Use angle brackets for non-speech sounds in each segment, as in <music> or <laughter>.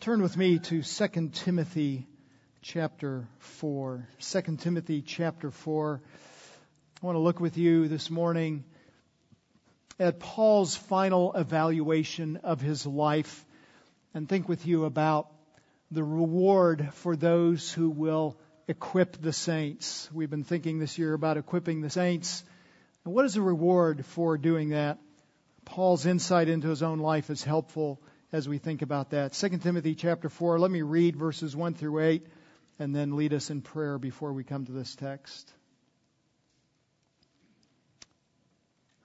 Turn with me to 2 Timothy chapter 4. 2 Timothy chapter 4. I want to look with you this morning at Paul's final evaluation of his life and think with you about the reward for those who will equip the saints. We've been thinking this year about equipping the saints. And what is the reward for doing that? Paul's insight into his own life is helpful as we think about that. 2 Timothy chapter 4, let me read verses 1 through 8 and then lead us in prayer before we come to this text.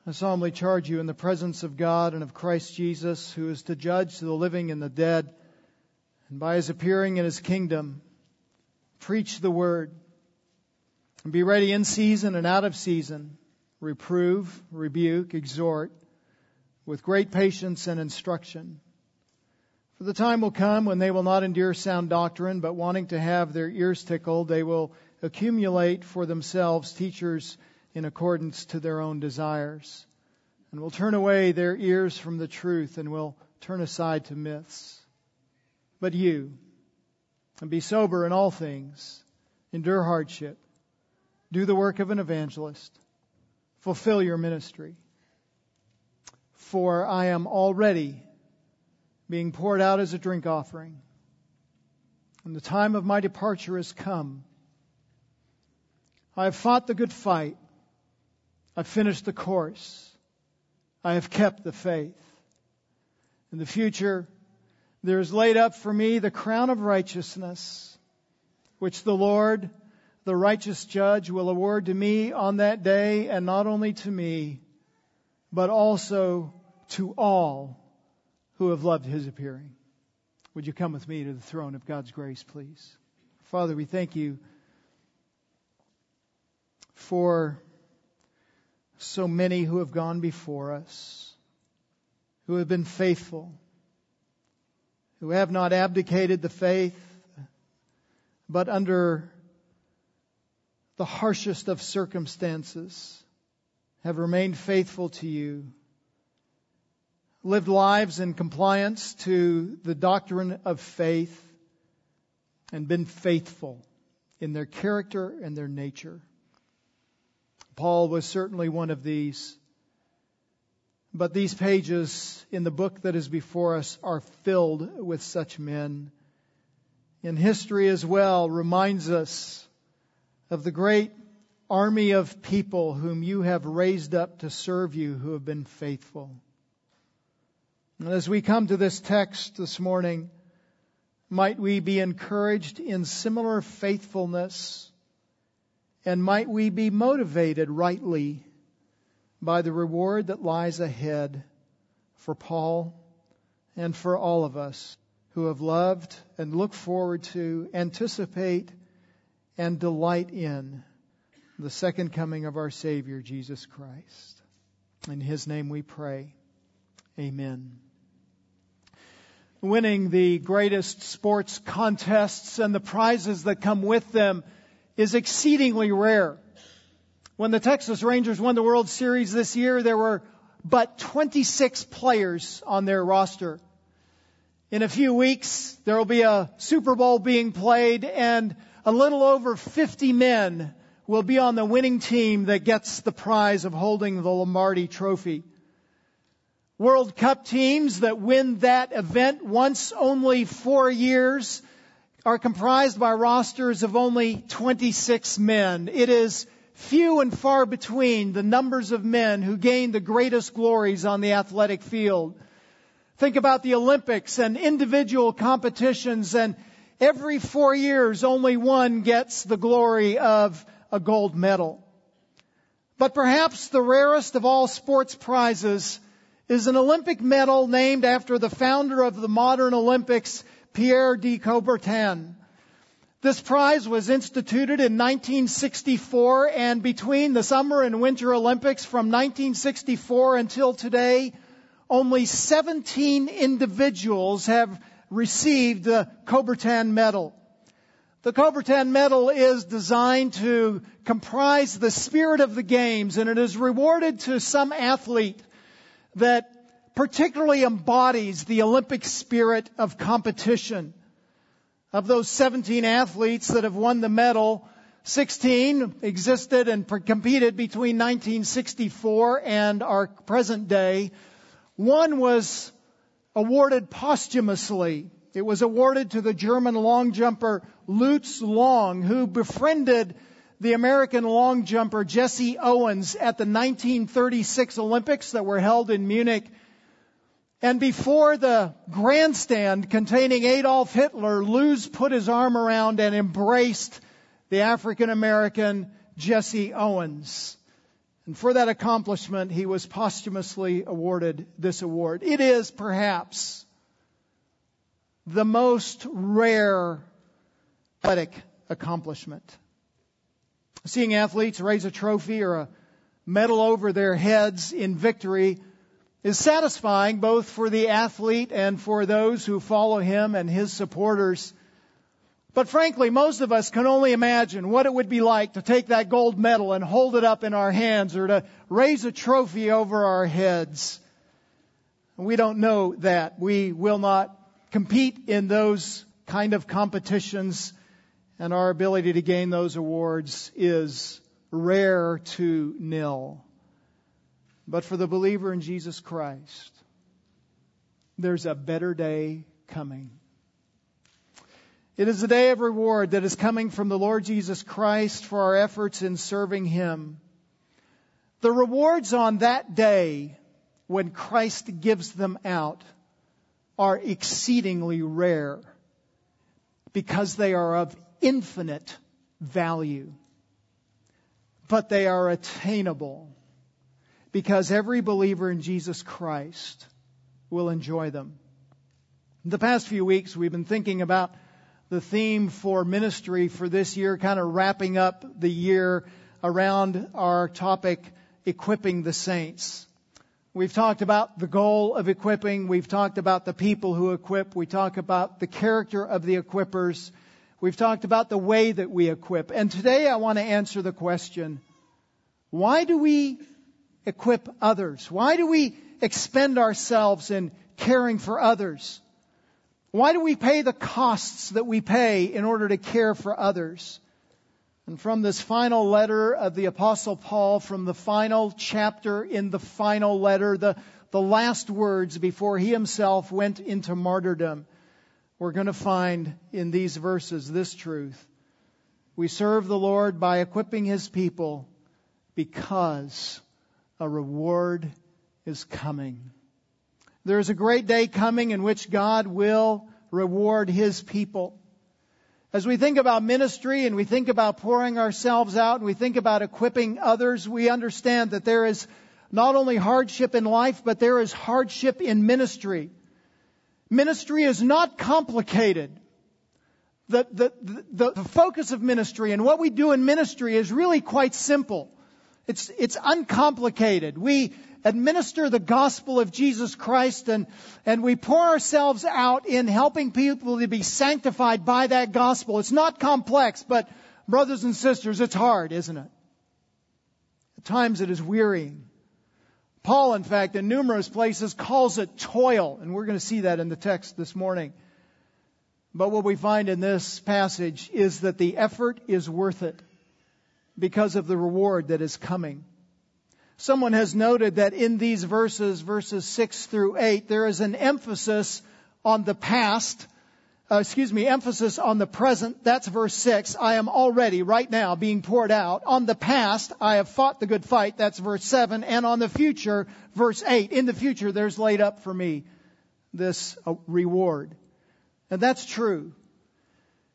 I solemnly charge you in the presence of God and of Christ Jesus, who is to judge the living and the dead, and by his appearing in his kingdom, preach the word, and be ready in season and out of season, reprove, rebuke, exhort, with great patience and instruction. For the time will come when they will not endure sound doctrine, but wanting to have their ears tickled, they will accumulate for themselves teachers in accordance to their own desires, and will turn away their ears from the truth and will turn aside to myths. But you, and be sober in all things, endure hardship, do the work of an evangelist, fulfill your ministry. For I am already being poured out as a drink offering. And the time of my departure has come. I have fought the good fight. I've finished the course. I have kept the faith. In the future, there is laid up for me the crown of righteousness, which the Lord, the righteous judge, will award to me on that day, and not only to me, but also to all who have loved his appearing. Would you come with me to the throne of God's grace, please? Father, we thank you for so many who have gone before us, who have been faithful, who have not abdicated the faith, but under the harshest of circumstances have remained faithful to you lived lives in compliance to the doctrine of faith, and been faithful in their character and their nature. Paul was certainly one of these. But these pages in the book that is before us are filled with such men. And history as well reminds us of the great army of people whom you have raised up to serve you who have been faithful. And as we come to this text this morning, might we be encouraged in similar faithfulness and might we be motivated rightly by the reward that lies ahead for Paul and for all of us who have loved and look forward to, anticipate, and delight in the second coming of our Savior, Jesus Christ. In His name we pray. Amen winning the greatest sports contests and the prizes that come with them is exceedingly rare. When the Texas Rangers won the World Series this year, there were but 26 players on their roster. In a few weeks, there will be a Super Bowl being played and a little over 50 men will be on the winning team that gets the prize of holding the Lombardi trophy. World Cup teams that win that event once only four years are comprised by rosters of only 26 men. It is few and far between the numbers of men who gain the greatest glories on the athletic field. Think about the Olympics and individual competitions and every four years only one gets the glory of a gold medal. But perhaps the rarest of all sports prizes is an Olympic medal named after the founder of the modern Olympics, Pierre de Coubertin. This prize was instituted in 1964 and between the Summer and Winter Olympics from 1964 until today, only 17 individuals have received the Coubertin medal. The Coubertin medal is designed to comprise the spirit of the games and it is rewarded to some athlete that particularly embodies the Olympic spirit of competition. Of those 17 athletes that have won the medal, 16 existed and competed between 1964 and our present day. One was awarded posthumously. It was awarded to the German long jumper Lutz Long, who befriended the American long jumper Jesse Owens at the 1936 Olympics that were held in Munich. And before the grandstand containing Adolf Hitler, Lutz put his arm around and embraced the African American Jesse Owens. And for that accomplishment, he was posthumously awarded this award. It is perhaps the most rare athletic accomplishment. Seeing athletes raise a trophy or a medal over their heads in victory is satisfying both for the athlete and for those who follow him and his supporters. But frankly, most of us can only imagine what it would be like to take that gold medal and hold it up in our hands or to raise a trophy over our heads. We don't know that. We will not compete in those kind of competitions and our ability to gain those awards is rare to nil. But for the believer in Jesus Christ, there's a better day coming. It is a day of reward that is coming from the Lord Jesus Christ for our efforts in serving Him. The rewards on that day, when Christ gives them out, are exceedingly rare because they are of infinite value. But they are attainable because every believer in Jesus Christ will enjoy them. The past few weeks, we've been thinking about the theme for ministry for this year, kind of wrapping up the year around our topic, equipping the saints. We've talked about the goal of equipping. We've talked about the people who equip. We talk about the character of the equippers. We've talked about the way that we equip. And today I want to answer the question, why do we equip others? Why do we expend ourselves in caring for others? Why do we pay the costs that we pay in order to care for others? And from this final letter of the Apostle Paul, from the final chapter in the final letter, the, the last words before he himself went into martyrdom, we're going to find in these verses this truth. We serve the Lord by equipping his people because a reward is coming. There is a great day coming in which God will reward His people. As we think about ministry and we think about pouring ourselves out and we think about equipping others, we understand that there is not only hardship in life, but there is hardship in ministry. Ministry is not complicated. The, the, the, the, focus of ministry and what we do in ministry is really quite simple. It's, it's uncomplicated. We administer the gospel of Jesus Christ and, and we pour ourselves out in helping people to be sanctified by that gospel. It's not complex, but brothers and sisters, it's hard, isn't it? At times it is wearying. Paul, in fact, in numerous places calls it toil, and we're going to see that in the text this morning. But what we find in this passage is that the effort is worth it because of the reward that is coming. Someone has noted that in these verses, verses 6 through 8, there is an emphasis on the past, uh, excuse me, emphasis on the present. That's verse 6. I am already, right now, being poured out. On the past, I have fought the good fight. That's verse 7. And on the future, verse 8. In the future, there's laid up for me this uh, reward. And that's true.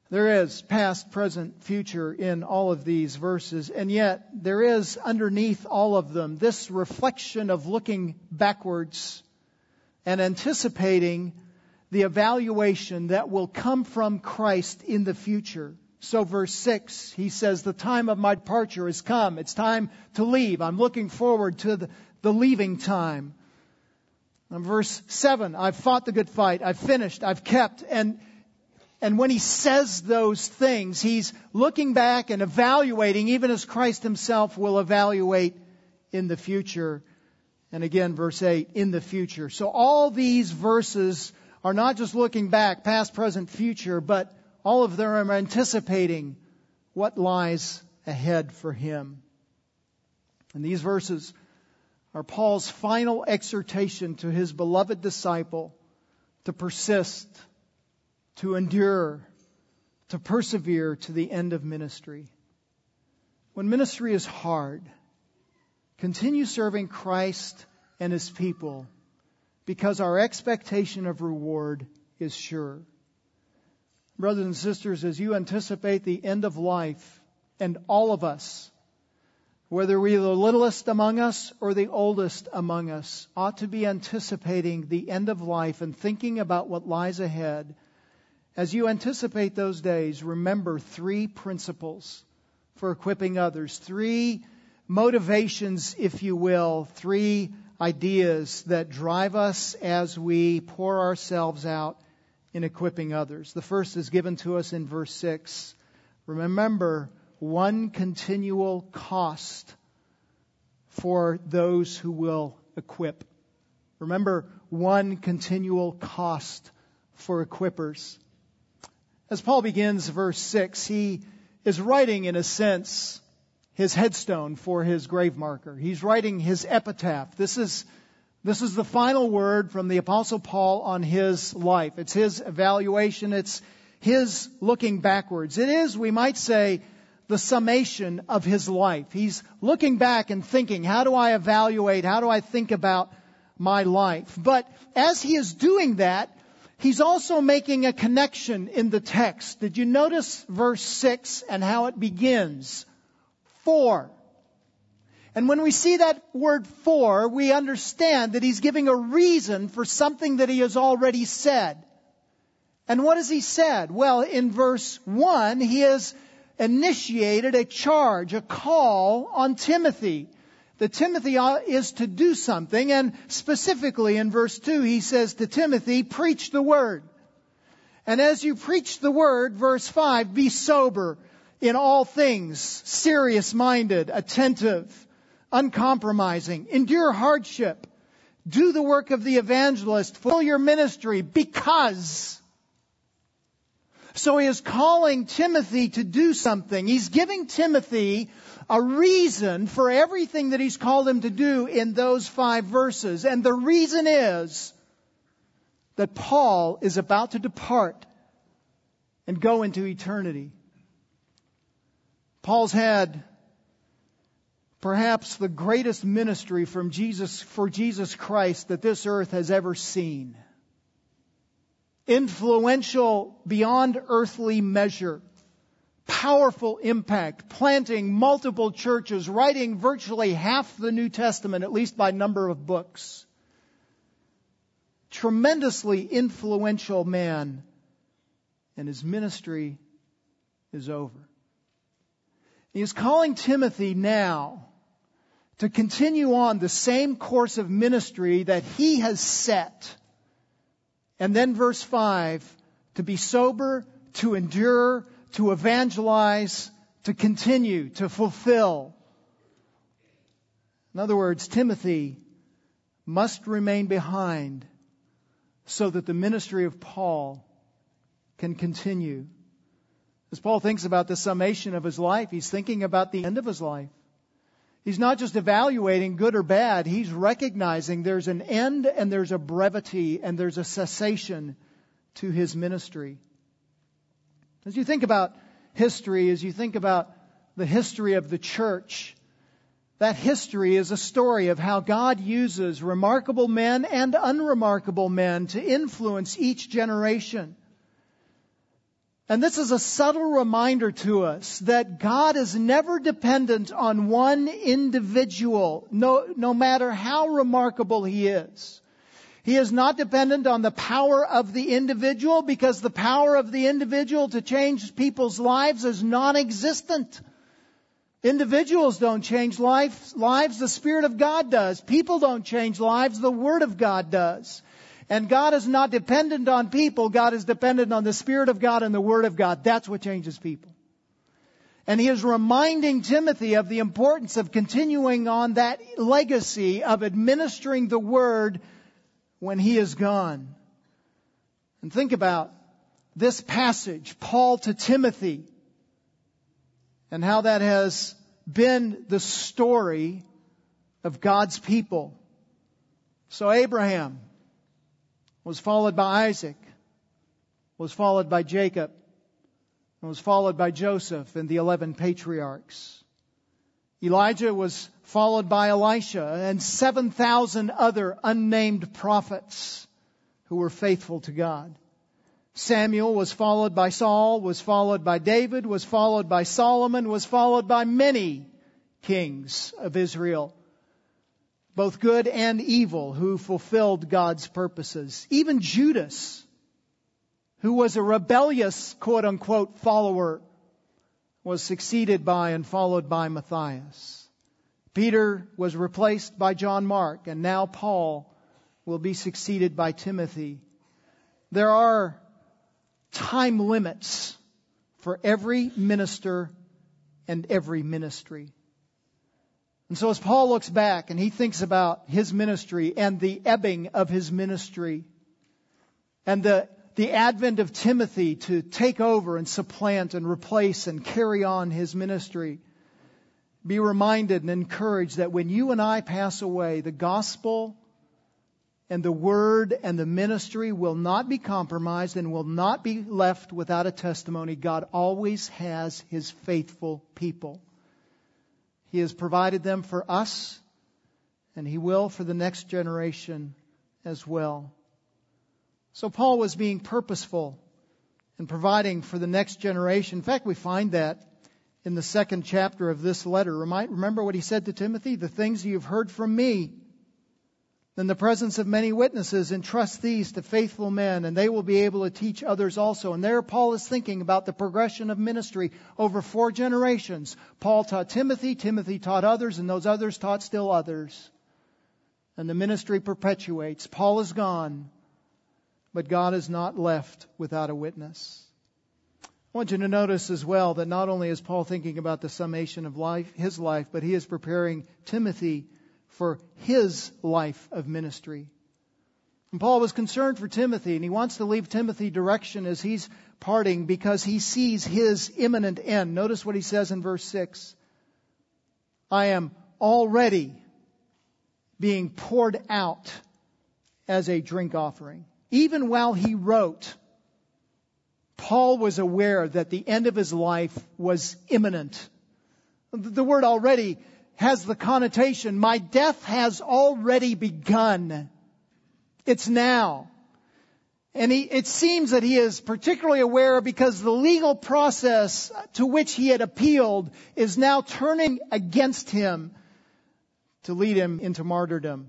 There is past, present, future in all of these verses, and yet there is underneath all of them this reflection of looking backwards and anticipating the evaluation that will come from Christ in the future. So verse 6, he says, the time of my departure has come. It's time to leave. I'm looking forward to the, the leaving time. And verse 7, I've fought the good fight. I've finished. I've kept. And and when he says those things, he's looking back and evaluating, even as Christ himself will evaluate in the future. And again, verse 8, in the future. So all these verses are not just looking back, past, present, future, but all of them are anticipating what lies ahead for him. And these verses are Paul's final exhortation to his beloved disciple to persist, to endure, to persevere to the end of ministry. When ministry is hard, continue serving Christ and his people because our expectation of reward is sure. Brothers and sisters, as you anticipate the end of life, and all of us, whether we are the littlest among us or the oldest among us, ought to be anticipating the end of life and thinking about what lies ahead. As you anticipate those days, remember three principles for equipping others, three motivations, if you will, three ideas that drive us as we pour ourselves out in equipping others. The first is given to us in verse 6. Remember, one continual cost for those who will equip. Remember, one continual cost for equippers. As Paul begins verse 6, he is writing, in a sense, his headstone for his grave marker. He's writing his epitaph. This is, this is the final word from the Apostle Paul on his life. It's his evaluation. It's his looking backwards. It is, we might say, the summation of his life. He's looking back and thinking, how do I evaluate? How do I think about my life? But as he is doing that, he's also making a connection in the text. Did you notice verse 6 and how it begins? For. And when we see that word for, we understand that he's giving a reason for something that he has already said. And what has he said? Well, in verse 1, he has initiated a charge, a call on Timothy. That Timothy uh, is to do something, and specifically in verse 2, he says to Timothy, preach the word. And as you preach the word, verse 5, be sober in all things, serious minded, attentive, uncompromising, endure hardship, do the work of the evangelist, fulfill your ministry because so he is calling Timothy to do something. He's giving Timothy a reason for everything that he's called him to do in those five verses. And the reason is that Paul is about to depart and go into eternity. Paul's had perhaps the greatest ministry from Jesus, for Jesus Christ that this earth has ever seen influential beyond earthly measure, powerful impact, planting multiple churches, writing virtually half the New Testament, at least by number of books. Tremendously influential man, and his ministry is over. He is calling Timothy now to continue on the same course of ministry that he has set and then verse 5 to be sober, to endure, to evangelize, to continue, to fulfill. In other words, Timothy must remain behind so that the ministry of Paul can continue. As Paul thinks about the summation of his life, he's thinking about the end of his life. He's not just evaluating good or bad, he's recognizing there's an end and there's a brevity and there's a cessation to his ministry. As you think about history, as you think about the history of the church, that history is a story of how God uses remarkable men and unremarkable men to influence each generation. And this is a subtle reminder to us that God is never dependent on one individual, no, no matter how remarkable he is. He is not dependent on the power of the individual because the power of the individual to change people's lives is non-existent. Individuals don't change life, lives, the Spirit of God does. People don't change lives, the Word of God does. And God is not dependent on people. God is dependent on the Spirit of God and the Word of God. That's what changes people. And he is reminding Timothy of the importance of continuing on that legacy of administering the word when he is gone. And think about this passage, Paul to Timothy, and how that has been the story of God's people. So Abraham was followed by Isaac, was followed by Jacob, and was followed by Joseph and the eleven patriarchs. Elijah was followed by Elisha and 7,000 other unnamed prophets who were faithful to God. Samuel was followed by Saul, was followed by David, was followed by Solomon, was followed by many kings of Israel, both good and evil, who fulfilled God's purposes. Even Judas, who was a rebellious quote unquote follower, was succeeded by and followed by Matthias. Peter was replaced by John Mark, and now Paul will be succeeded by Timothy. There are time limits for every minister and every ministry. And so as Paul looks back and he thinks about his ministry and the ebbing of his ministry and the, the advent of Timothy to take over and supplant and replace and carry on his ministry, be reminded and encouraged that when you and I pass away, the gospel and the word and the ministry will not be compromised and will not be left without a testimony. God always has his faithful people. He has provided them for us, and he will for the next generation as well. So Paul was being purposeful in providing for the next generation. In fact, we find that in the second chapter of this letter. Remember what he said to Timothy? The things you've heard from me in the presence of many witnesses, entrust these to faithful men, and they will be able to teach others also. And there Paul is thinking about the progression of ministry over four generations. Paul taught Timothy, Timothy taught others, and those others taught still others. And the ministry perpetuates. Paul is gone, but God is not left without a witness. I want you to notice as well that not only is Paul thinking about the summation of life, his life, but he is preparing Timothy for his life of ministry. And Paul was concerned for Timothy, and he wants to leave Timothy direction as he's parting because he sees his imminent end. Notice what he says in verse 6 I am already being poured out as a drink offering. Even while he wrote, Paul was aware that the end of his life was imminent. The word already has the connotation, my death has already begun. It's now. And he, it seems that he is particularly aware because the legal process to which he had appealed is now turning against him to lead him into martyrdom.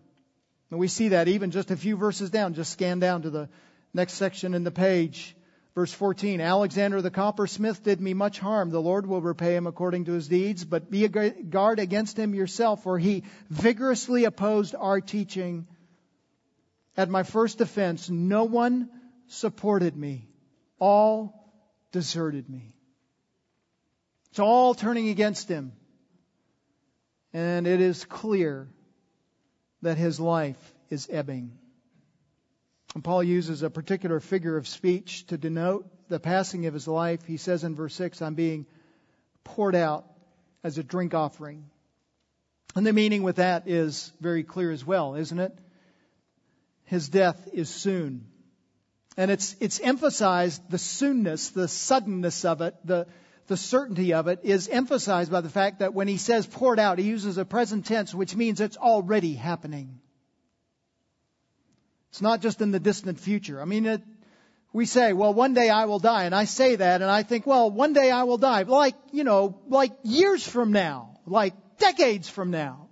And we see that even just a few verses down. Just scan down to the next section in the page. Verse 14, Alexander the coppersmith did me much harm. The Lord will repay him according to his deeds, but be a guard against him yourself, for he vigorously opposed our teaching. At my first offense, no one supported me. All deserted me. It's all turning against him. And it is clear that his life is ebbing. And Paul uses a particular figure of speech to denote the passing of his life. He says in verse 6, I'm being poured out as a drink offering. And the meaning with that is very clear as well, isn't it? His death is soon. And it's, it's emphasized, the soonness, the suddenness of it, the, the certainty of it is emphasized by the fact that when he says poured out, he uses a present tense, which means it's already happening. It's not just in the distant future. I mean, it, we say, well, one day I will die. And I say that and I think, well, one day I will die. Like, you know, like years from now, like decades from now.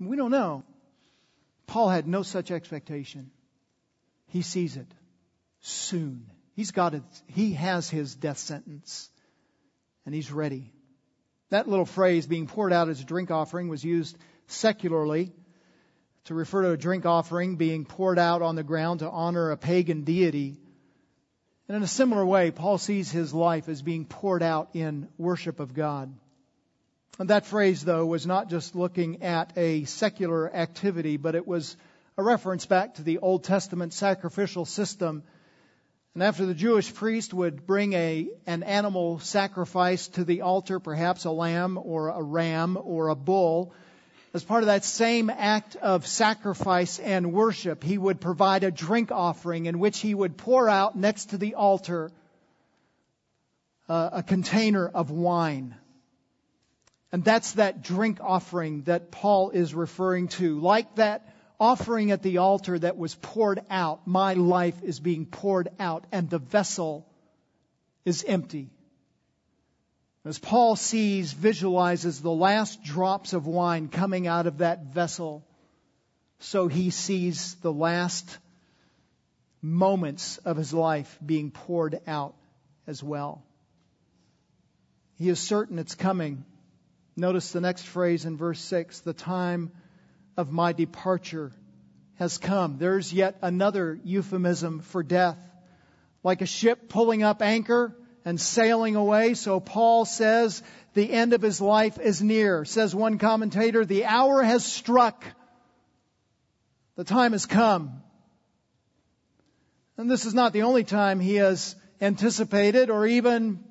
We don't know. Paul had no such expectation. He sees it soon. He's got it. He has his death sentence and he's ready. That little phrase being poured out as a drink offering was used secularly to refer to a drink offering being poured out on the ground to honor a pagan deity. And in a similar way, Paul sees his life as being poured out in worship of God. And that phrase, though, was not just looking at a secular activity, but it was a reference back to the Old Testament sacrificial system. And after the Jewish priest would bring a, an animal sacrifice to the altar, perhaps a lamb or a ram or a bull, as part of that same act of sacrifice and worship, he would provide a drink offering in which he would pour out next to the altar uh, a container of wine. And that's that drink offering that Paul is referring to. Like that offering at the altar that was poured out, my life is being poured out, and the vessel is empty. As Paul sees, visualizes the last drops of wine coming out of that vessel, so he sees the last moments of his life being poured out as well. He is certain it's coming. Notice the next phrase in verse 6 the time of my departure has come. There's yet another euphemism for death. Like a ship pulling up anchor and sailing away, so Paul says the end of his life is near. Says one commentator, the hour has struck. The time has come. And this is not the only time he has anticipated or even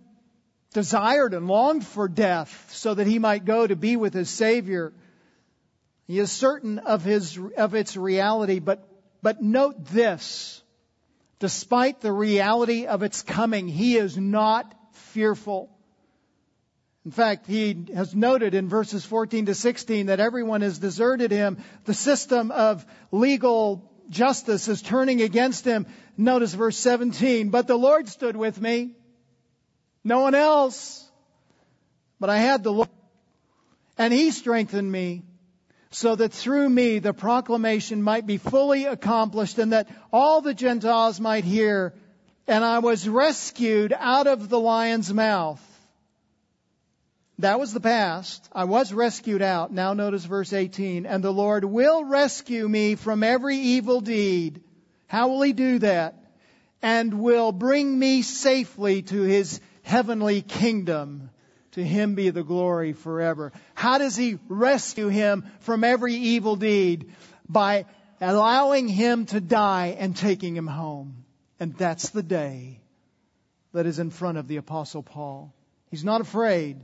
desired and longed for death so that he might go to be with his Savior. He is certain of his, of its reality, but, but note this. Despite the reality of its coming, he is not fearful. In fact, he has noted in verses 14 to 16 that everyone has deserted him. The system of legal justice is turning against him. Notice verse 17. But the Lord stood with me no one else. But I had the Lord. And He strengthened me so that through me the proclamation might be fully accomplished and that all the Gentiles might hear. And I was rescued out of the lion's mouth. That was the past. I was rescued out. Now notice verse 18. And the Lord will rescue me from every evil deed. How will He do that? And will bring me safely to His heavenly kingdom. To him be the glory forever. How does he rescue him from every evil deed? By allowing him to die and taking him home. And that's the day that is in front of the apostle Paul. He's not afraid,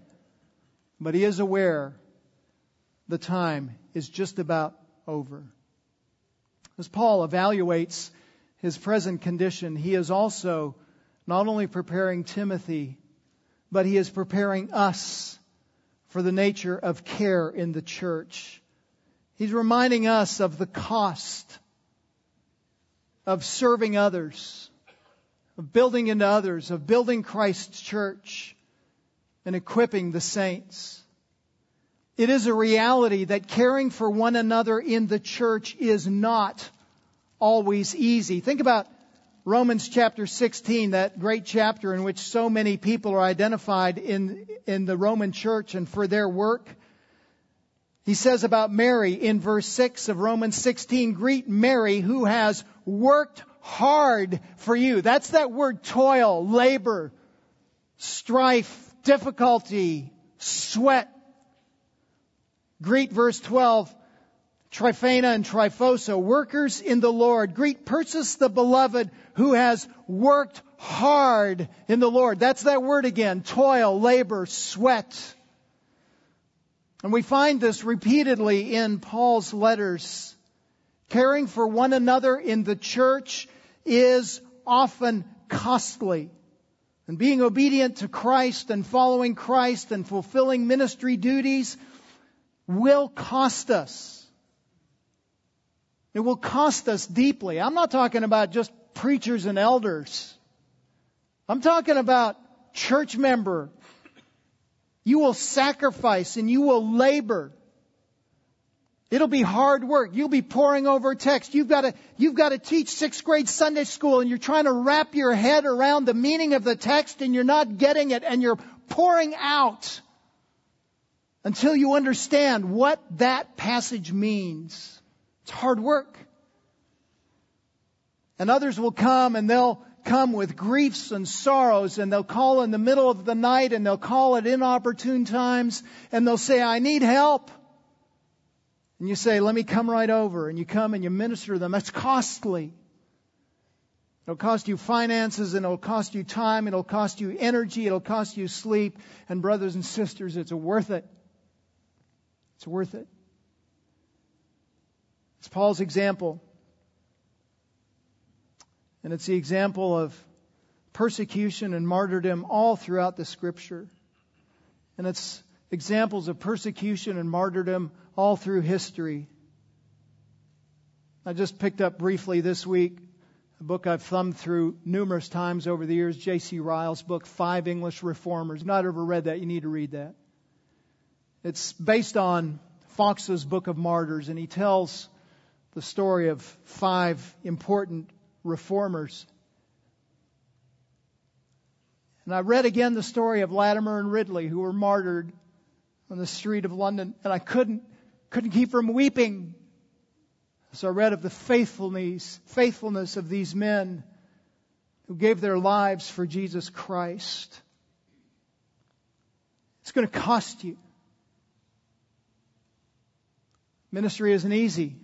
but he is aware the time is just about over. As Paul evaluates his present condition, he is also not only preparing Timothy, but he is preparing us for the nature of care in the church. He's reminding us of the cost of serving others, of building into others, of building Christ's church and equipping the saints. It is a reality that caring for one another in the church is not always easy. Think about Romans chapter 16, that great chapter in which so many people are identified in, in the Roman church and for their work. He says about Mary in verse 6 of Romans 16, greet Mary who has worked hard for you. That's that word toil, labor, strife, difficulty, sweat. Greet verse 12, Tryphena and Tryphosa, workers in the Lord. Greet Persis the beloved who has worked hard in the Lord. That's that word again. Toil, labor, sweat. And we find this repeatedly in Paul's letters. Caring for one another in the church is often costly. And being obedient to Christ and following Christ and fulfilling ministry duties will cost us. It will cost us deeply. I'm not talking about just preachers and elders. I'm talking about church member. You will sacrifice and you will labor. It'll be hard work. You'll be poring over text. You've got to, you've got to teach sixth grade Sunday school and you're trying to wrap your head around the meaning of the text and you're not getting it and you're pouring out until you understand what that passage means. It's hard work. And others will come and they'll come with griefs and sorrows and they'll call in the middle of the night and they'll call at inopportune times and they'll say, I need help. And you say, let me come right over. And you come and you minister to them. That's costly. It'll cost you finances and it'll cost you time. It'll cost you energy. It'll cost you sleep. And brothers and sisters, it's worth it. It's worth it. It's Paul's example. And it's the example of persecution and martyrdom all throughout the scripture. And it's examples of persecution and martyrdom all through history. I just picked up briefly this week a book I've thumbed through numerous times over the years, J.C. Ryle's book, Five English Reformers. Not ever read that. You need to read that. It's based on Foxe's Book of Martyrs, and he tells the story of five important reformers. And I read again the story of Latimer and Ridley, who were martyred on the street of London, and I couldn't couldn't keep from weeping. So I read of the faithfulness, faithfulness of these men who gave their lives for Jesus Christ. It's going to cost you. Ministry isn't easy.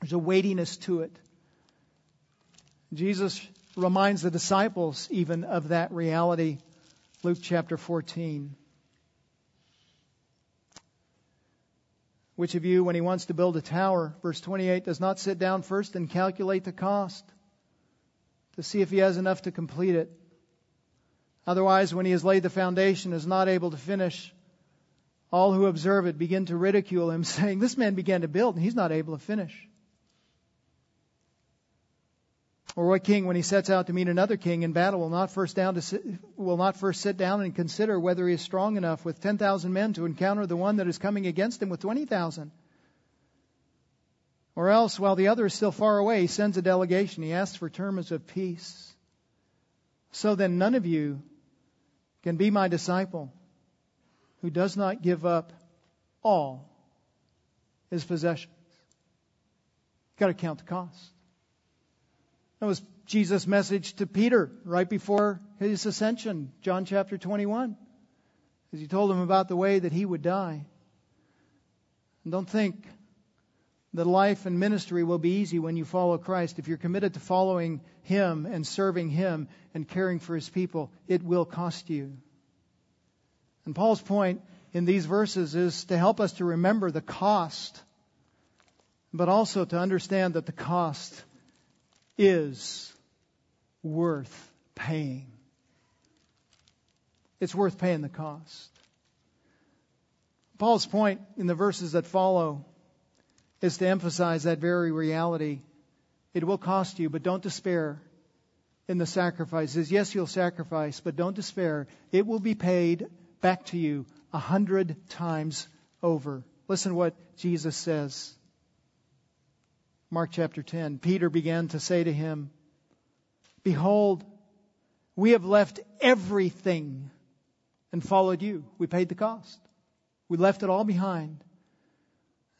There's a weightiness to it. Jesus reminds the disciples even of that reality. Luke chapter 14. Which of you, when he wants to build a tower, verse 28, does not sit down first and calculate the cost to see if he has enough to complete it? Otherwise, when he has laid the foundation, is not able to finish. All who observe it begin to ridicule him, <laughs> saying, This man began to build and he's not able to finish. Or what king, when he sets out to meet another king in battle, will not first down to sit, will not first sit down and consider whether he is strong enough with ten thousand men to encounter the one that is coming against him with twenty thousand? Or else, while the other is still far away, he sends a delegation. He asks for terms of peace. So then, none of you can be my disciple who does not give up all his possessions. You've got to count the cost. That was Jesus' message to Peter right before his ascension, John chapter 21, as he told him about the way that he would die. And don't think that life and ministry will be easy when you follow Christ. If you're committed to following Him and serving Him and caring for His people, it will cost you. And Paul's point in these verses is to help us to remember the cost, but also to understand that the cost is worth paying. It's worth paying the cost. Paul's point in the verses that follow is to emphasize that very reality. It will cost you, but don't despair in the sacrifices. Yes, you'll sacrifice, but don't despair. It will be paid back to you a hundred times over. Listen to what Jesus says. Mark chapter 10. Peter began to say to him, Behold, we have left everything and followed you. We paid the cost. We left it all behind.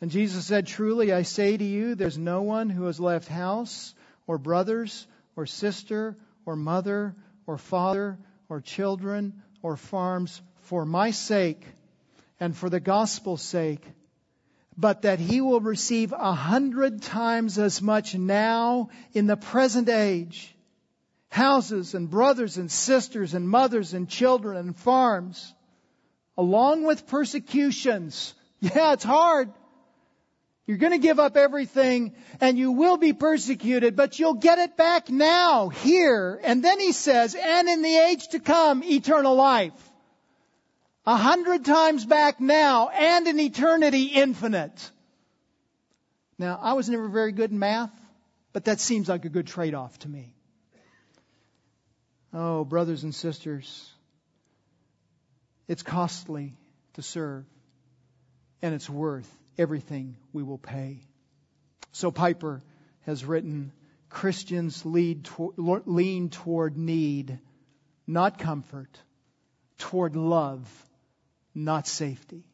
And Jesus said, Truly I say to you, there's no one who has left house or brothers or sister or mother or father or children or farms for my sake and for the gospel's sake but that he will receive a hundred times as much now in the present age. Houses and brothers and sisters and mothers and children and farms, along with persecutions. Yeah, it's hard. You're going to give up everything and you will be persecuted, but you'll get it back now, here. And then he says, and in the age to come, eternal life a hundred times back now and in eternity infinite. Now, I was never very good in math, but that seems like a good trade off to me. Oh, brothers and sisters, it's costly to serve, and it's worth everything we will pay. So Piper has written Christians to, lean toward need, not comfort, toward love, not safety.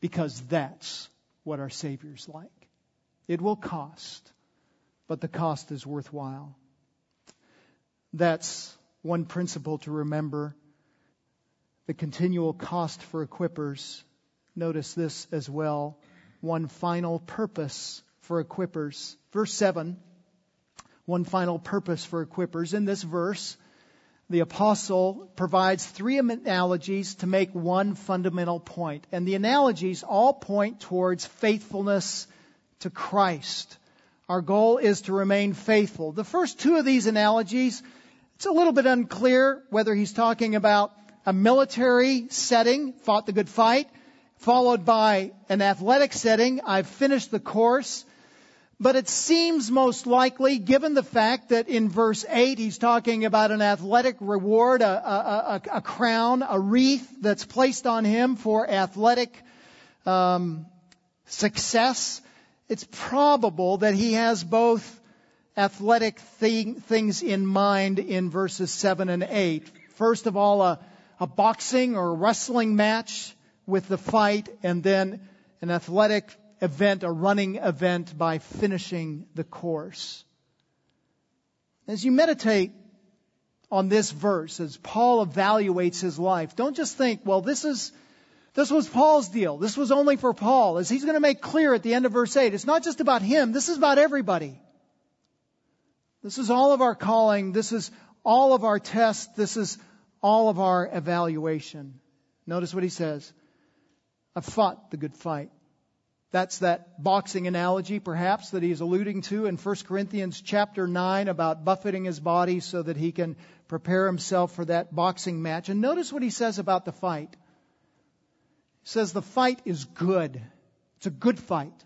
Because that's what our Savior's like. It will cost, but the cost is worthwhile. That's one principle to remember. The continual cost for equippers. Notice this as well. One final purpose for equippers. Verse 7. One final purpose for equippers. In this verse, the apostle provides three analogies to make one fundamental point. And the analogies all point towards faithfulness to Christ. Our goal is to remain faithful. The first two of these analogies, it's a little bit unclear whether he's talking about a military setting, fought the good fight, followed by an athletic setting, I've finished the course, but it seems most likely, given the fact that in verse 8 he's talking about an athletic reward, a, a, a, a crown, a wreath that's placed on him for athletic um, success, it's probable that he has both athletic thing, things in mind in verses 7 and 8. First of all, a, a boxing or wrestling match with the fight, and then an athletic event, a running event, by finishing the course. As you meditate on this verse, as Paul evaluates his life, don't just think, well, this is, this was Paul's deal. This was only for Paul. As he's going to make clear at the end of verse 8, it's not just about him. This is about everybody. This is all of our calling. This is all of our tests. This is all of our evaluation. Notice what he says. I've fought the good fight. That's that boxing analogy, perhaps, that he's alluding to in 1 Corinthians chapter 9 about buffeting his body so that he can prepare himself for that boxing match. And notice what he says about the fight. He says the fight is good. It's a good fight.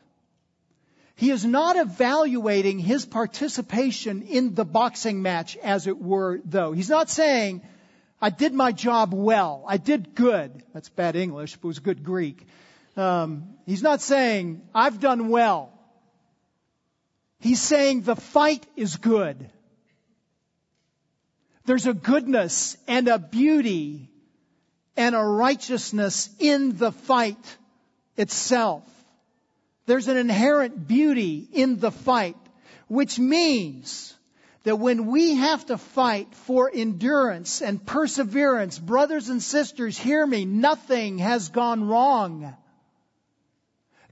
He is not evaluating his participation in the boxing match, as it were, though. He's not saying, I did my job well. I did good. That's bad English, but it was good Greek. Um, he's not saying, I've done well. He's saying the fight is good. There's a goodness and a beauty and a righteousness in the fight itself. There's an inherent beauty in the fight, which means that when we have to fight for endurance and perseverance, brothers and sisters, hear me, nothing has gone wrong.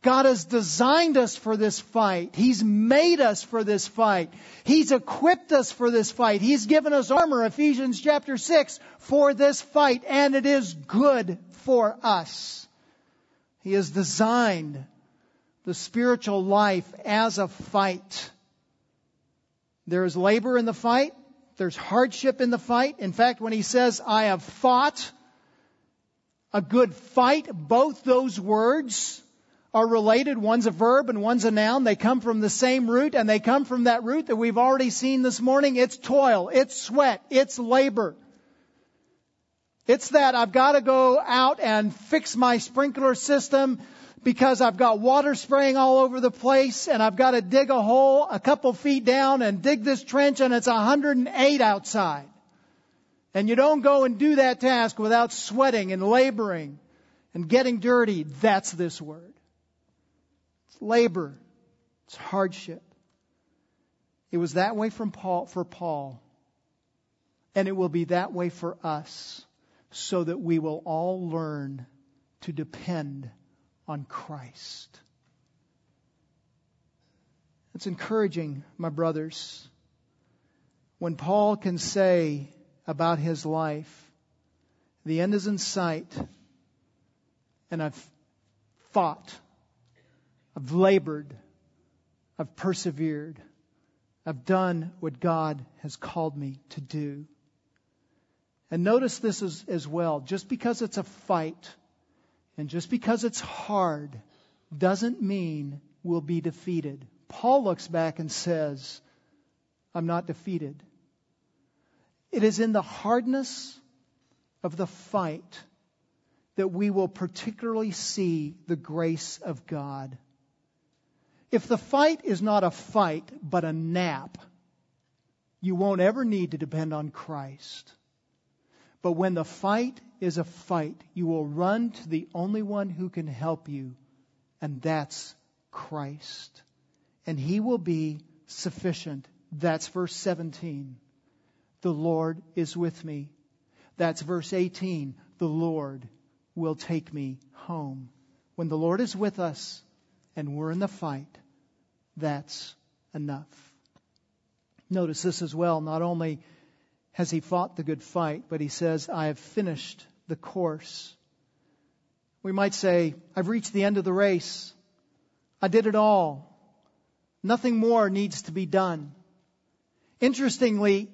God has designed us for this fight. He's made us for this fight. He's equipped us for this fight. He's given us armor, Ephesians chapter 6, for this fight, and it is good for us. He has designed the spiritual life as a fight. There is labor in the fight. There's hardship in the fight. In fact, when he says, I have fought a good fight, both those words are related. One's a verb and one's a noun. They come from the same root and they come from that root that we've already seen this morning. It's toil. It's sweat. It's labor. It's that I've got to go out and fix my sprinkler system because I've got water spraying all over the place and I've got to dig a hole a couple feet down and dig this trench and it's 108 outside. And you don't go and do that task without sweating and laboring and getting dirty. That's this word labor, it's hardship. It was that way from Paul, for Paul, and it will be that way for us, so that we will all learn to depend on Christ. It's encouraging, my brothers, when Paul can say about his life, the end is in sight, and I've fought I've labored. I've persevered. I've done what God has called me to do. And notice this as, as well. Just because it's a fight and just because it's hard doesn't mean we'll be defeated. Paul looks back and says, I'm not defeated. It is in the hardness of the fight that we will particularly see the grace of God. If the fight is not a fight, but a nap, you won't ever need to depend on Christ. But when the fight is a fight, you will run to the only one who can help you, and that's Christ. And he will be sufficient. That's verse 17. The Lord is with me. That's verse 18. The Lord will take me home. When the Lord is with us and we're in the fight, that's enough. Notice this as well. Not only has he fought the good fight, but he says, I have finished the course. We might say, I've reached the end of the race. I did it all. Nothing more needs to be done. Interestingly,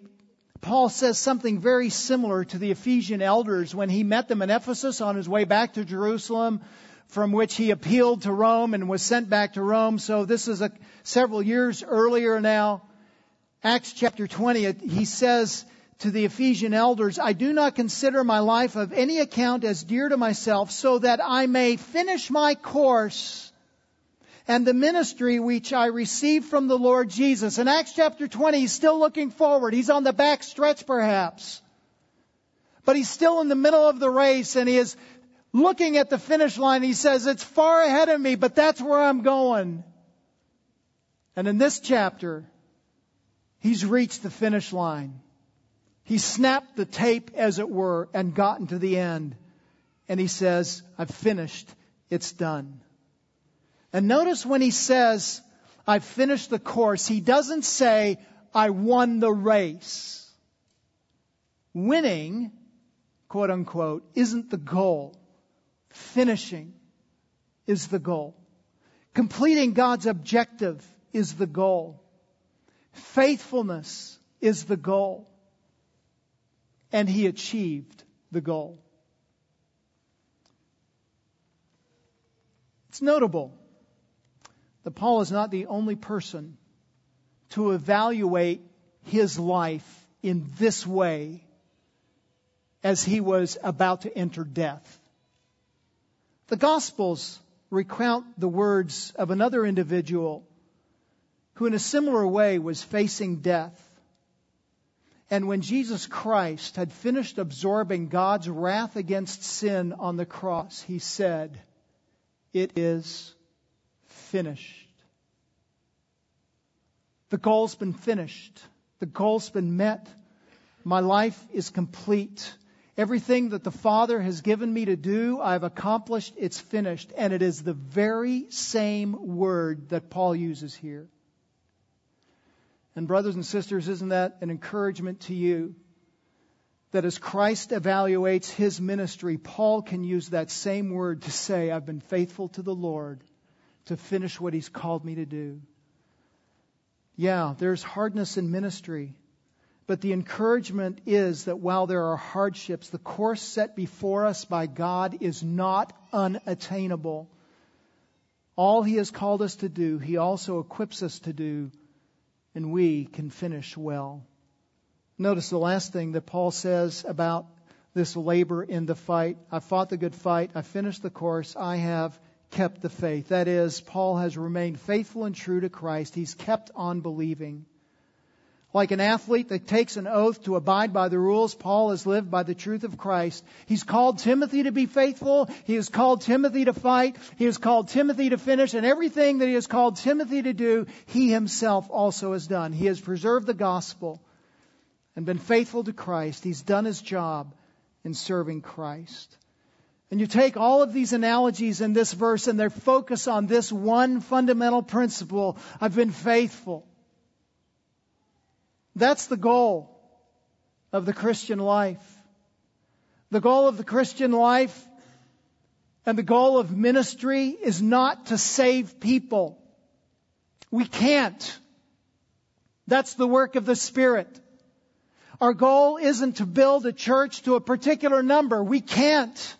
Paul says something very similar to the Ephesian elders when he met them in Ephesus on his way back to Jerusalem, from which he appealed to Rome and was sent back to Rome. So this is a, several years earlier now. Acts chapter 20, he says to the Ephesian elders, I do not consider my life of any account as dear to myself so that I may finish my course and the ministry which I received from the Lord Jesus. In Acts chapter 20, he's still looking forward. He's on the back stretch perhaps. But he's still in the middle of the race and he is looking at the finish line. He says, it's far ahead of me, but that's where I'm going. And in this chapter, he's reached the finish line. He snapped the tape, as it were, and gotten to the end. And he says, I've finished. It's done. And notice when he says, I've finished the course, he doesn't say, I won the race. Winning, quote unquote, isn't the goal. Finishing is the goal. Completing God's objective is the goal. Faithfulness is the goal. And he achieved the goal. It's notable that Paul is not the only person to evaluate his life in this way as he was about to enter death. The Gospels recount the words of another individual who, in a similar way, was facing death. And when Jesus Christ had finished absorbing God's wrath against sin on the cross, he said, It is finished. The goal's been finished. The goal's been met. My life is complete. Everything that the Father has given me to do, I've accomplished. It's finished. And it is the very same word that Paul uses here. And, brothers and sisters, isn't that an encouragement to you? That as Christ evaluates his ministry, Paul can use that same word to say, I've been faithful to the Lord to finish what He's called me to do. Yeah, there's hardness in ministry, but the encouragement is that while there are hardships, the course set before us by God is not unattainable. All He has called us to do, He also equips us to do, and we can finish well. Notice the last thing that Paul says about this labor in the fight. I fought the good fight. I finished the course. I have kept the faith. That is, Paul has remained faithful and true to Christ. He's kept on believing. Like an athlete that takes an oath to abide by the rules, Paul has lived by the truth of Christ. He's called Timothy to be faithful. He has called Timothy to fight. He has called Timothy to finish. And everything that he has called Timothy to do, he himself also has done. He has preserved the gospel and been faithful to Christ. He's done his job in serving Christ. And you take all of these analogies in this verse and they focus on this one fundamental principle I've been faithful. That's the goal of the Christian life. The goal of the Christian life and the goal of ministry is not to save people. We can't. That's the work of the Spirit. Our goal isn't to build a church to a particular number. We can't.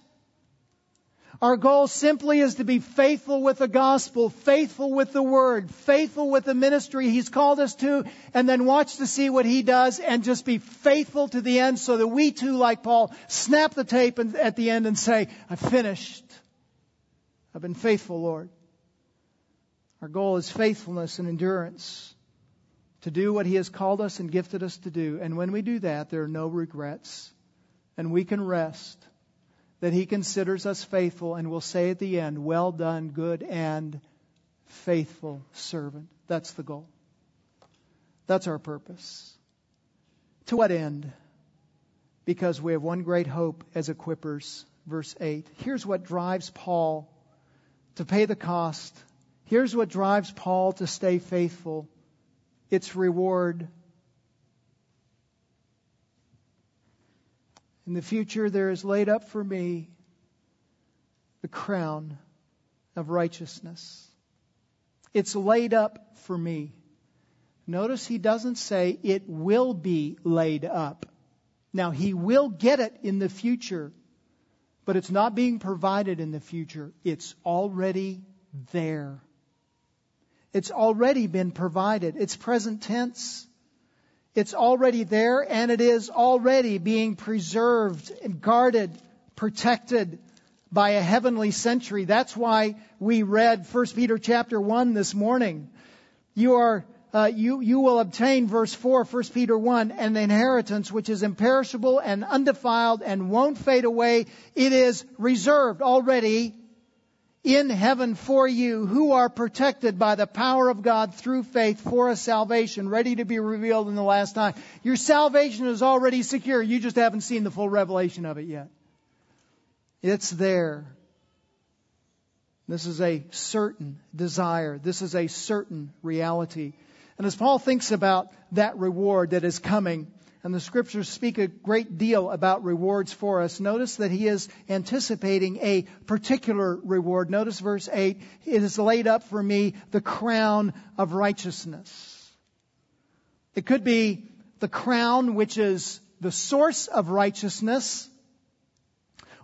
Our goal simply is to be faithful with the gospel, faithful with the word, faithful with the ministry he's called us to, and then watch to see what he does and just be faithful to the end so that we too, like Paul, snap the tape at the end and say, I've finished. I've been faithful, Lord. Our goal is faithfulness and endurance to do what he has called us and gifted us to do. And when we do that, there are no regrets. And we can rest that he considers us faithful and will say at the end, Well done, good and faithful servant. That's the goal. That's our purpose. To what end? Because we have one great hope as equippers. Verse 8. Here's what drives Paul to pay the cost. Here's what drives Paul to stay faithful its reward. In the future, there is laid up for me the crown of righteousness. It's laid up for me. Notice he doesn't say it will be laid up. Now, he will get it in the future, but it's not being provided in the future. It's already there. It's already been provided. It's present tense. It's already there and it is already being preserved and guarded, protected by a heavenly sentry. That's why we read 1 Peter chapter 1 this morning. You are uh, you, you will obtain, verse 4, 1 Peter 1, an inheritance which is imperishable and undefiled and won't fade away. It is reserved already in heaven for you who are protected by the power of God through faith for a salvation ready to be revealed in the last time. Your salvation is already secure. You just haven't seen the full revelation of it yet. It's there. This is a certain desire. This is a certain reality. And as Paul thinks about that reward that is coming, and the scriptures speak a great deal about rewards for us. Notice that he is anticipating a particular reward. Notice verse 8, it is laid up for me the crown of righteousness. It could be the crown which is the source of righteousness,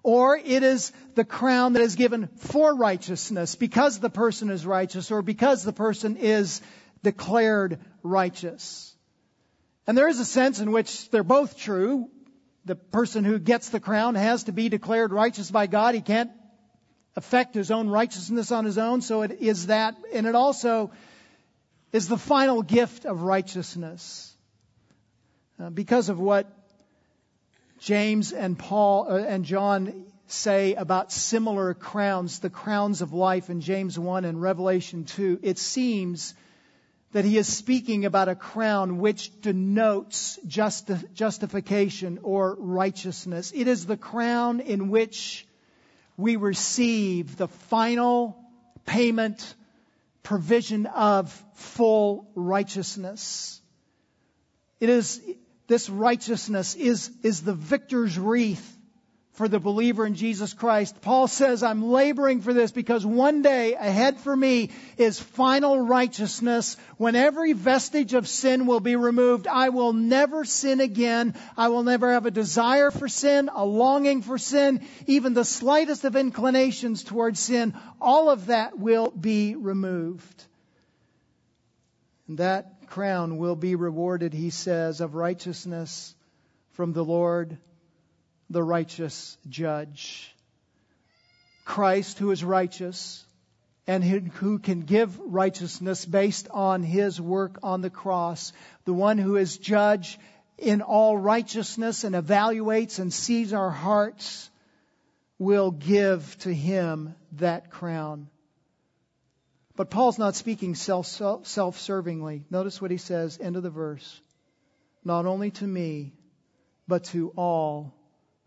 or it is the crown that is given for righteousness because the person is righteous or because the person is declared righteous. And there is a sense in which they're both true. The person who gets the crown has to be declared righteous by God. He can't affect his own righteousness on his own. So it is that. And it also is the final gift of righteousness. Uh, because of what James and Paul uh, and John say about similar crowns, the crowns of life in James 1 and Revelation 2, it seems that he is speaking about a crown which denotes justi- justification or righteousness. It is the crown in which we receive the final payment, provision of full righteousness. It is, this righteousness is, is the victor's wreath for the believer in Jesus Christ. Paul says, I'm laboring for this because one day ahead for me is final righteousness when every vestige of sin will be removed. I will never sin again. I will never have a desire for sin, a longing for sin, even the slightest of inclinations towards sin. All of that will be removed. And that crown will be rewarded, he says, of righteousness from the Lord the righteous judge. Christ, who is righteous and who can give righteousness based on his work on the cross, the one who is judge in all righteousness and evaluates and sees our hearts, will give to him that crown. But Paul's not speaking self servingly. Notice what he says, end of the verse. Not only to me, but to all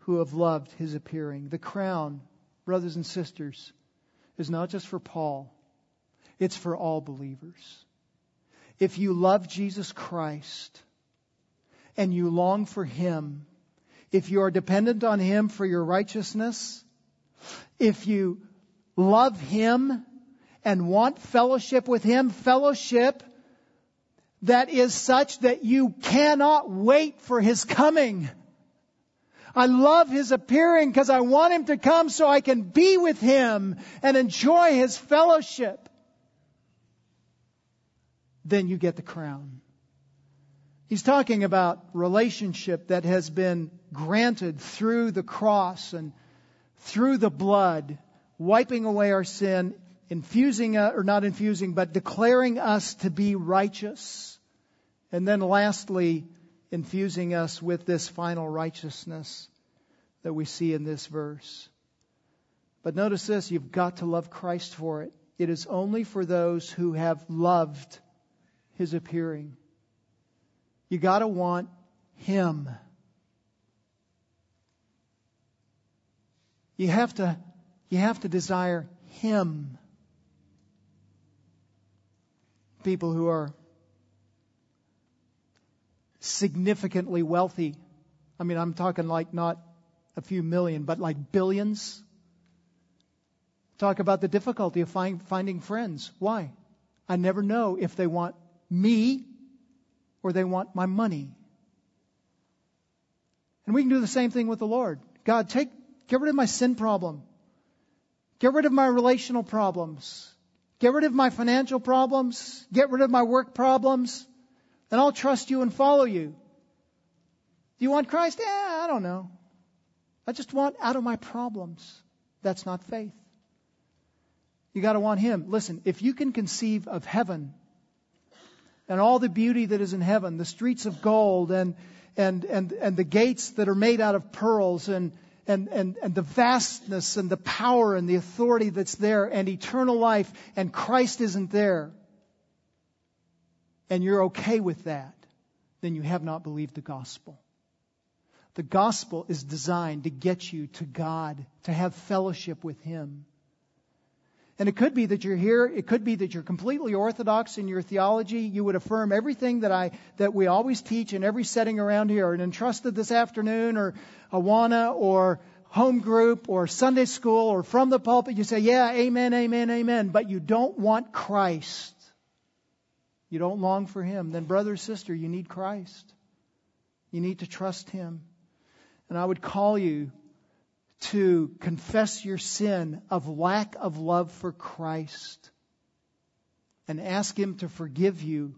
who have loved his appearing. The crown, brothers and sisters, is not just for Paul, it's for all believers. If you love Jesus Christ and you long for him, if you are dependent on him for your righteousness, if you love him and want fellowship with him, fellowship that is such that you cannot wait for his coming. I love his appearing because I want him to come so I can be with him and enjoy his fellowship. Then you get the crown. He's talking about relationship that has been granted through the cross and through the blood, wiping away our sin, infusing, uh, or not infusing, but declaring us to be righteous. And then lastly, infusing us with this final righteousness that we see in this verse. But notice this you've got to love Christ for it. It is only for those who have loved his appearing. You got to want Him. You have to, you have to desire Him. People who are significantly wealthy. I mean, I'm talking like not a few million, but like billions. Talk about the difficulty of find, finding friends. Why? I never know if they want me or they want my money. And we can do the same thing with the Lord. God, take, get rid of my sin problem. Get rid of my relational problems. Get rid of my financial problems. Get rid of my work problems. And I'll trust you and follow you. Do you want Christ? Yeah, I don't know. I just want out of my problems. That's not faith. You got to want Him. Listen, if you can conceive of heaven and all the beauty that is in heaven, the streets of gold and, and, and, and the gates that are made out of pearls and, and, and, and the vastness and the power and the authority that's there and eternal life and Christ isn't there, and you're okay with that, then you have not believed the gospel. The gospel is designed to get you to God, to have fellowship with Him. And it could be that you're here. It could be that you're completely orthodox in your theology. You would affirm everything that I that we always teach in every setting around here. And entrusted this afternoon, or Awana, or home group, or Sunday school, or from the pulpit, you say, "Yeah, amen, amen, amen." But you don't want Christ. You don't long for Him. Then, brother, sister, you need Christ. You need to trust Him. And I would call you to confess your sin of lack of love for Christ and ask Him to forgive you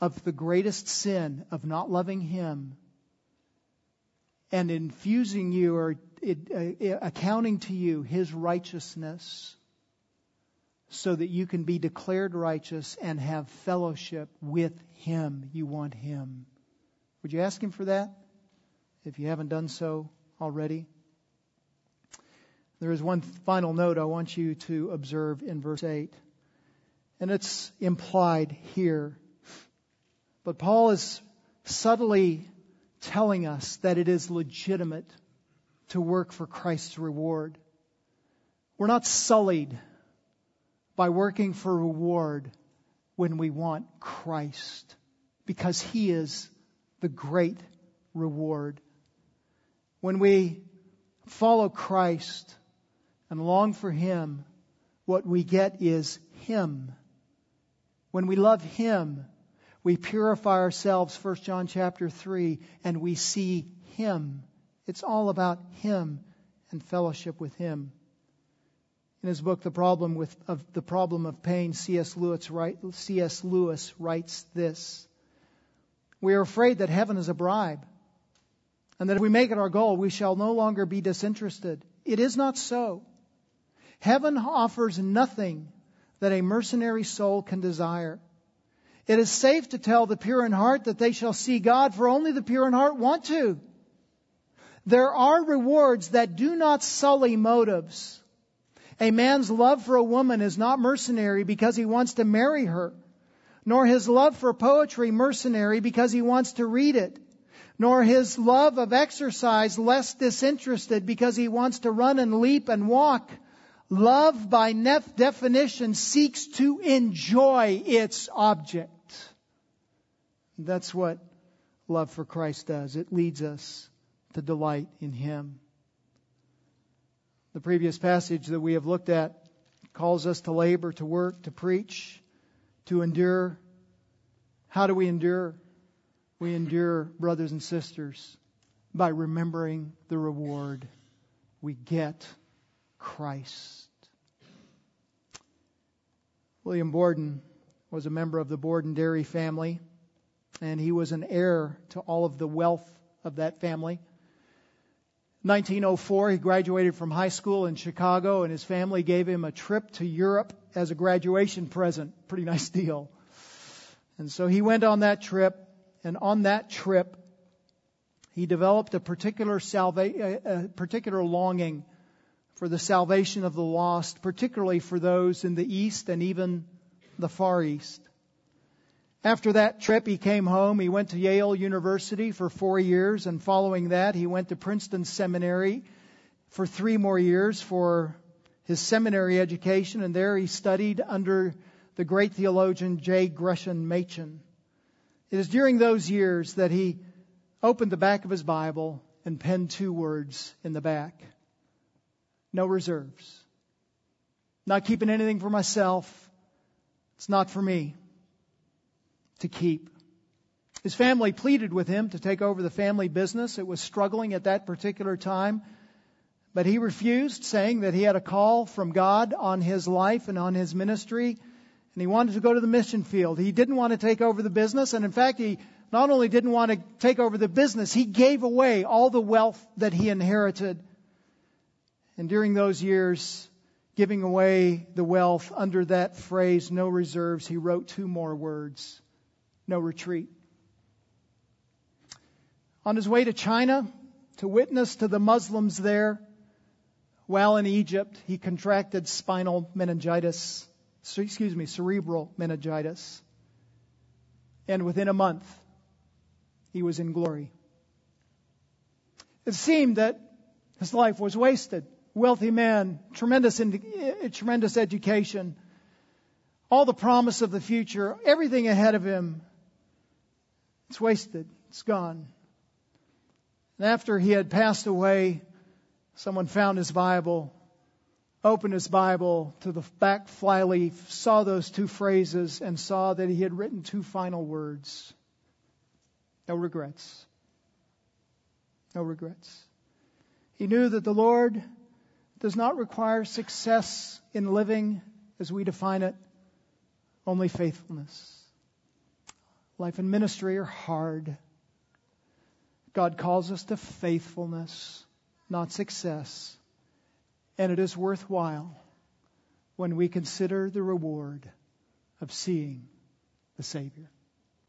of the greatest sin of not loving Him and infusing you or uh, accounting to you His righteousness so that you can be declared righteous and have fellowship with Him. You want Him. Would you ask Him for that if you haven't done so already? There is one final note I want you to observe in verse 8, and it's implied here. But Paul is subtly telling us that it is legitimate to work for Christ's reward. We're not sullied by working for reward when we want Christ, because He is the great reward. When we follow Christ, and long for Him, what we get is Him. When we love Him, we purify ourselves, 1 John chapter 3, and we see Him. It's all about Him and fellowship with Him. In his book, The Problem, with, of, the Problem of Pain, C.S. Lewis, write, C.S. Lewis writes this. We are afraid that heaven is a bribe, and that if we make it our goal, we shall no longer be disinterested. It is not so. Heaven offers nothing that a mercenary soul can desire. It is safe to tell the pure in heart that they shall see God, for only the pure in heart want to. There are rewards that do not sully motives. A man's love for a woman is not mercenary because he wants to marry her, nor his love for poetry mercenary because he wants to read it, nor his love of exercise less disinterested because he wants to run and leap and walk Love, by definition, seeks to enjoy its object. That's what love for Christ does. It leads us to delight in Him. The previous passage that we have looked at calls us to labor, to work, to preach, to endure. How do we endure? We endure, brothers and sisters, by remembering the reward we get Christ. William Borden was a member of the Borden dairy family, and he was an heir to all of the wealth of that family. 1904, he graduated from high school in Chicago, and his family gave him a trip to Europe as a graduation present. Pretty nice <laughs> deal. And so he went on that trip, and on that trip, he developed a particular, salva- a particular longing for the salvation of the lost, particularly for those in the East and even the Far East. After that trip, he came home. He went to Yale University for four years, and following that, he went to Princeton Seminary for three more years for his seminary education, and there he studied under the great theologian J. Gresham Machen. It is during those years that he opened the back of his Bible and penned two words in the back no reserves. Not keeping anything for myself. It's not for me to keep. His family pleaded with him to take over the family business. It was struggling at that particular time. But he refused, saying that he had a call from God on his life and on his ministry, and he wanted to go to the mission field. He didn't want to take over the business, and in fact, he not only didn't want to take over the business, he gave away all the wealth that he inherited. And during those years, giving away the wealth under that phrase, no reserves, he wrote two more words no retreat. On his way to China to witness to the Muslims there, while in Egypt, he contracted spinal meningitis, excuse me, cerebral meningitis. And within a month, he was in glory. It seemed that his life was wasted. Wealthy man, tremendous, eh, tremendous education, all the promise of the future, everything ahead of him. It's wasted. It's gone. And after he had passed away, someone found his Bible, opened his Bible to the back flyleaf, saw those two phrases, and saw that he had written two final words no regrets. No regrets. He knew that the Lord does not require success in living as we define it, only faithfulness. Life and ministry are hard. God calls us to faithfulness, not success. And it is worthwhile when we consider the reward of seeing the Savior.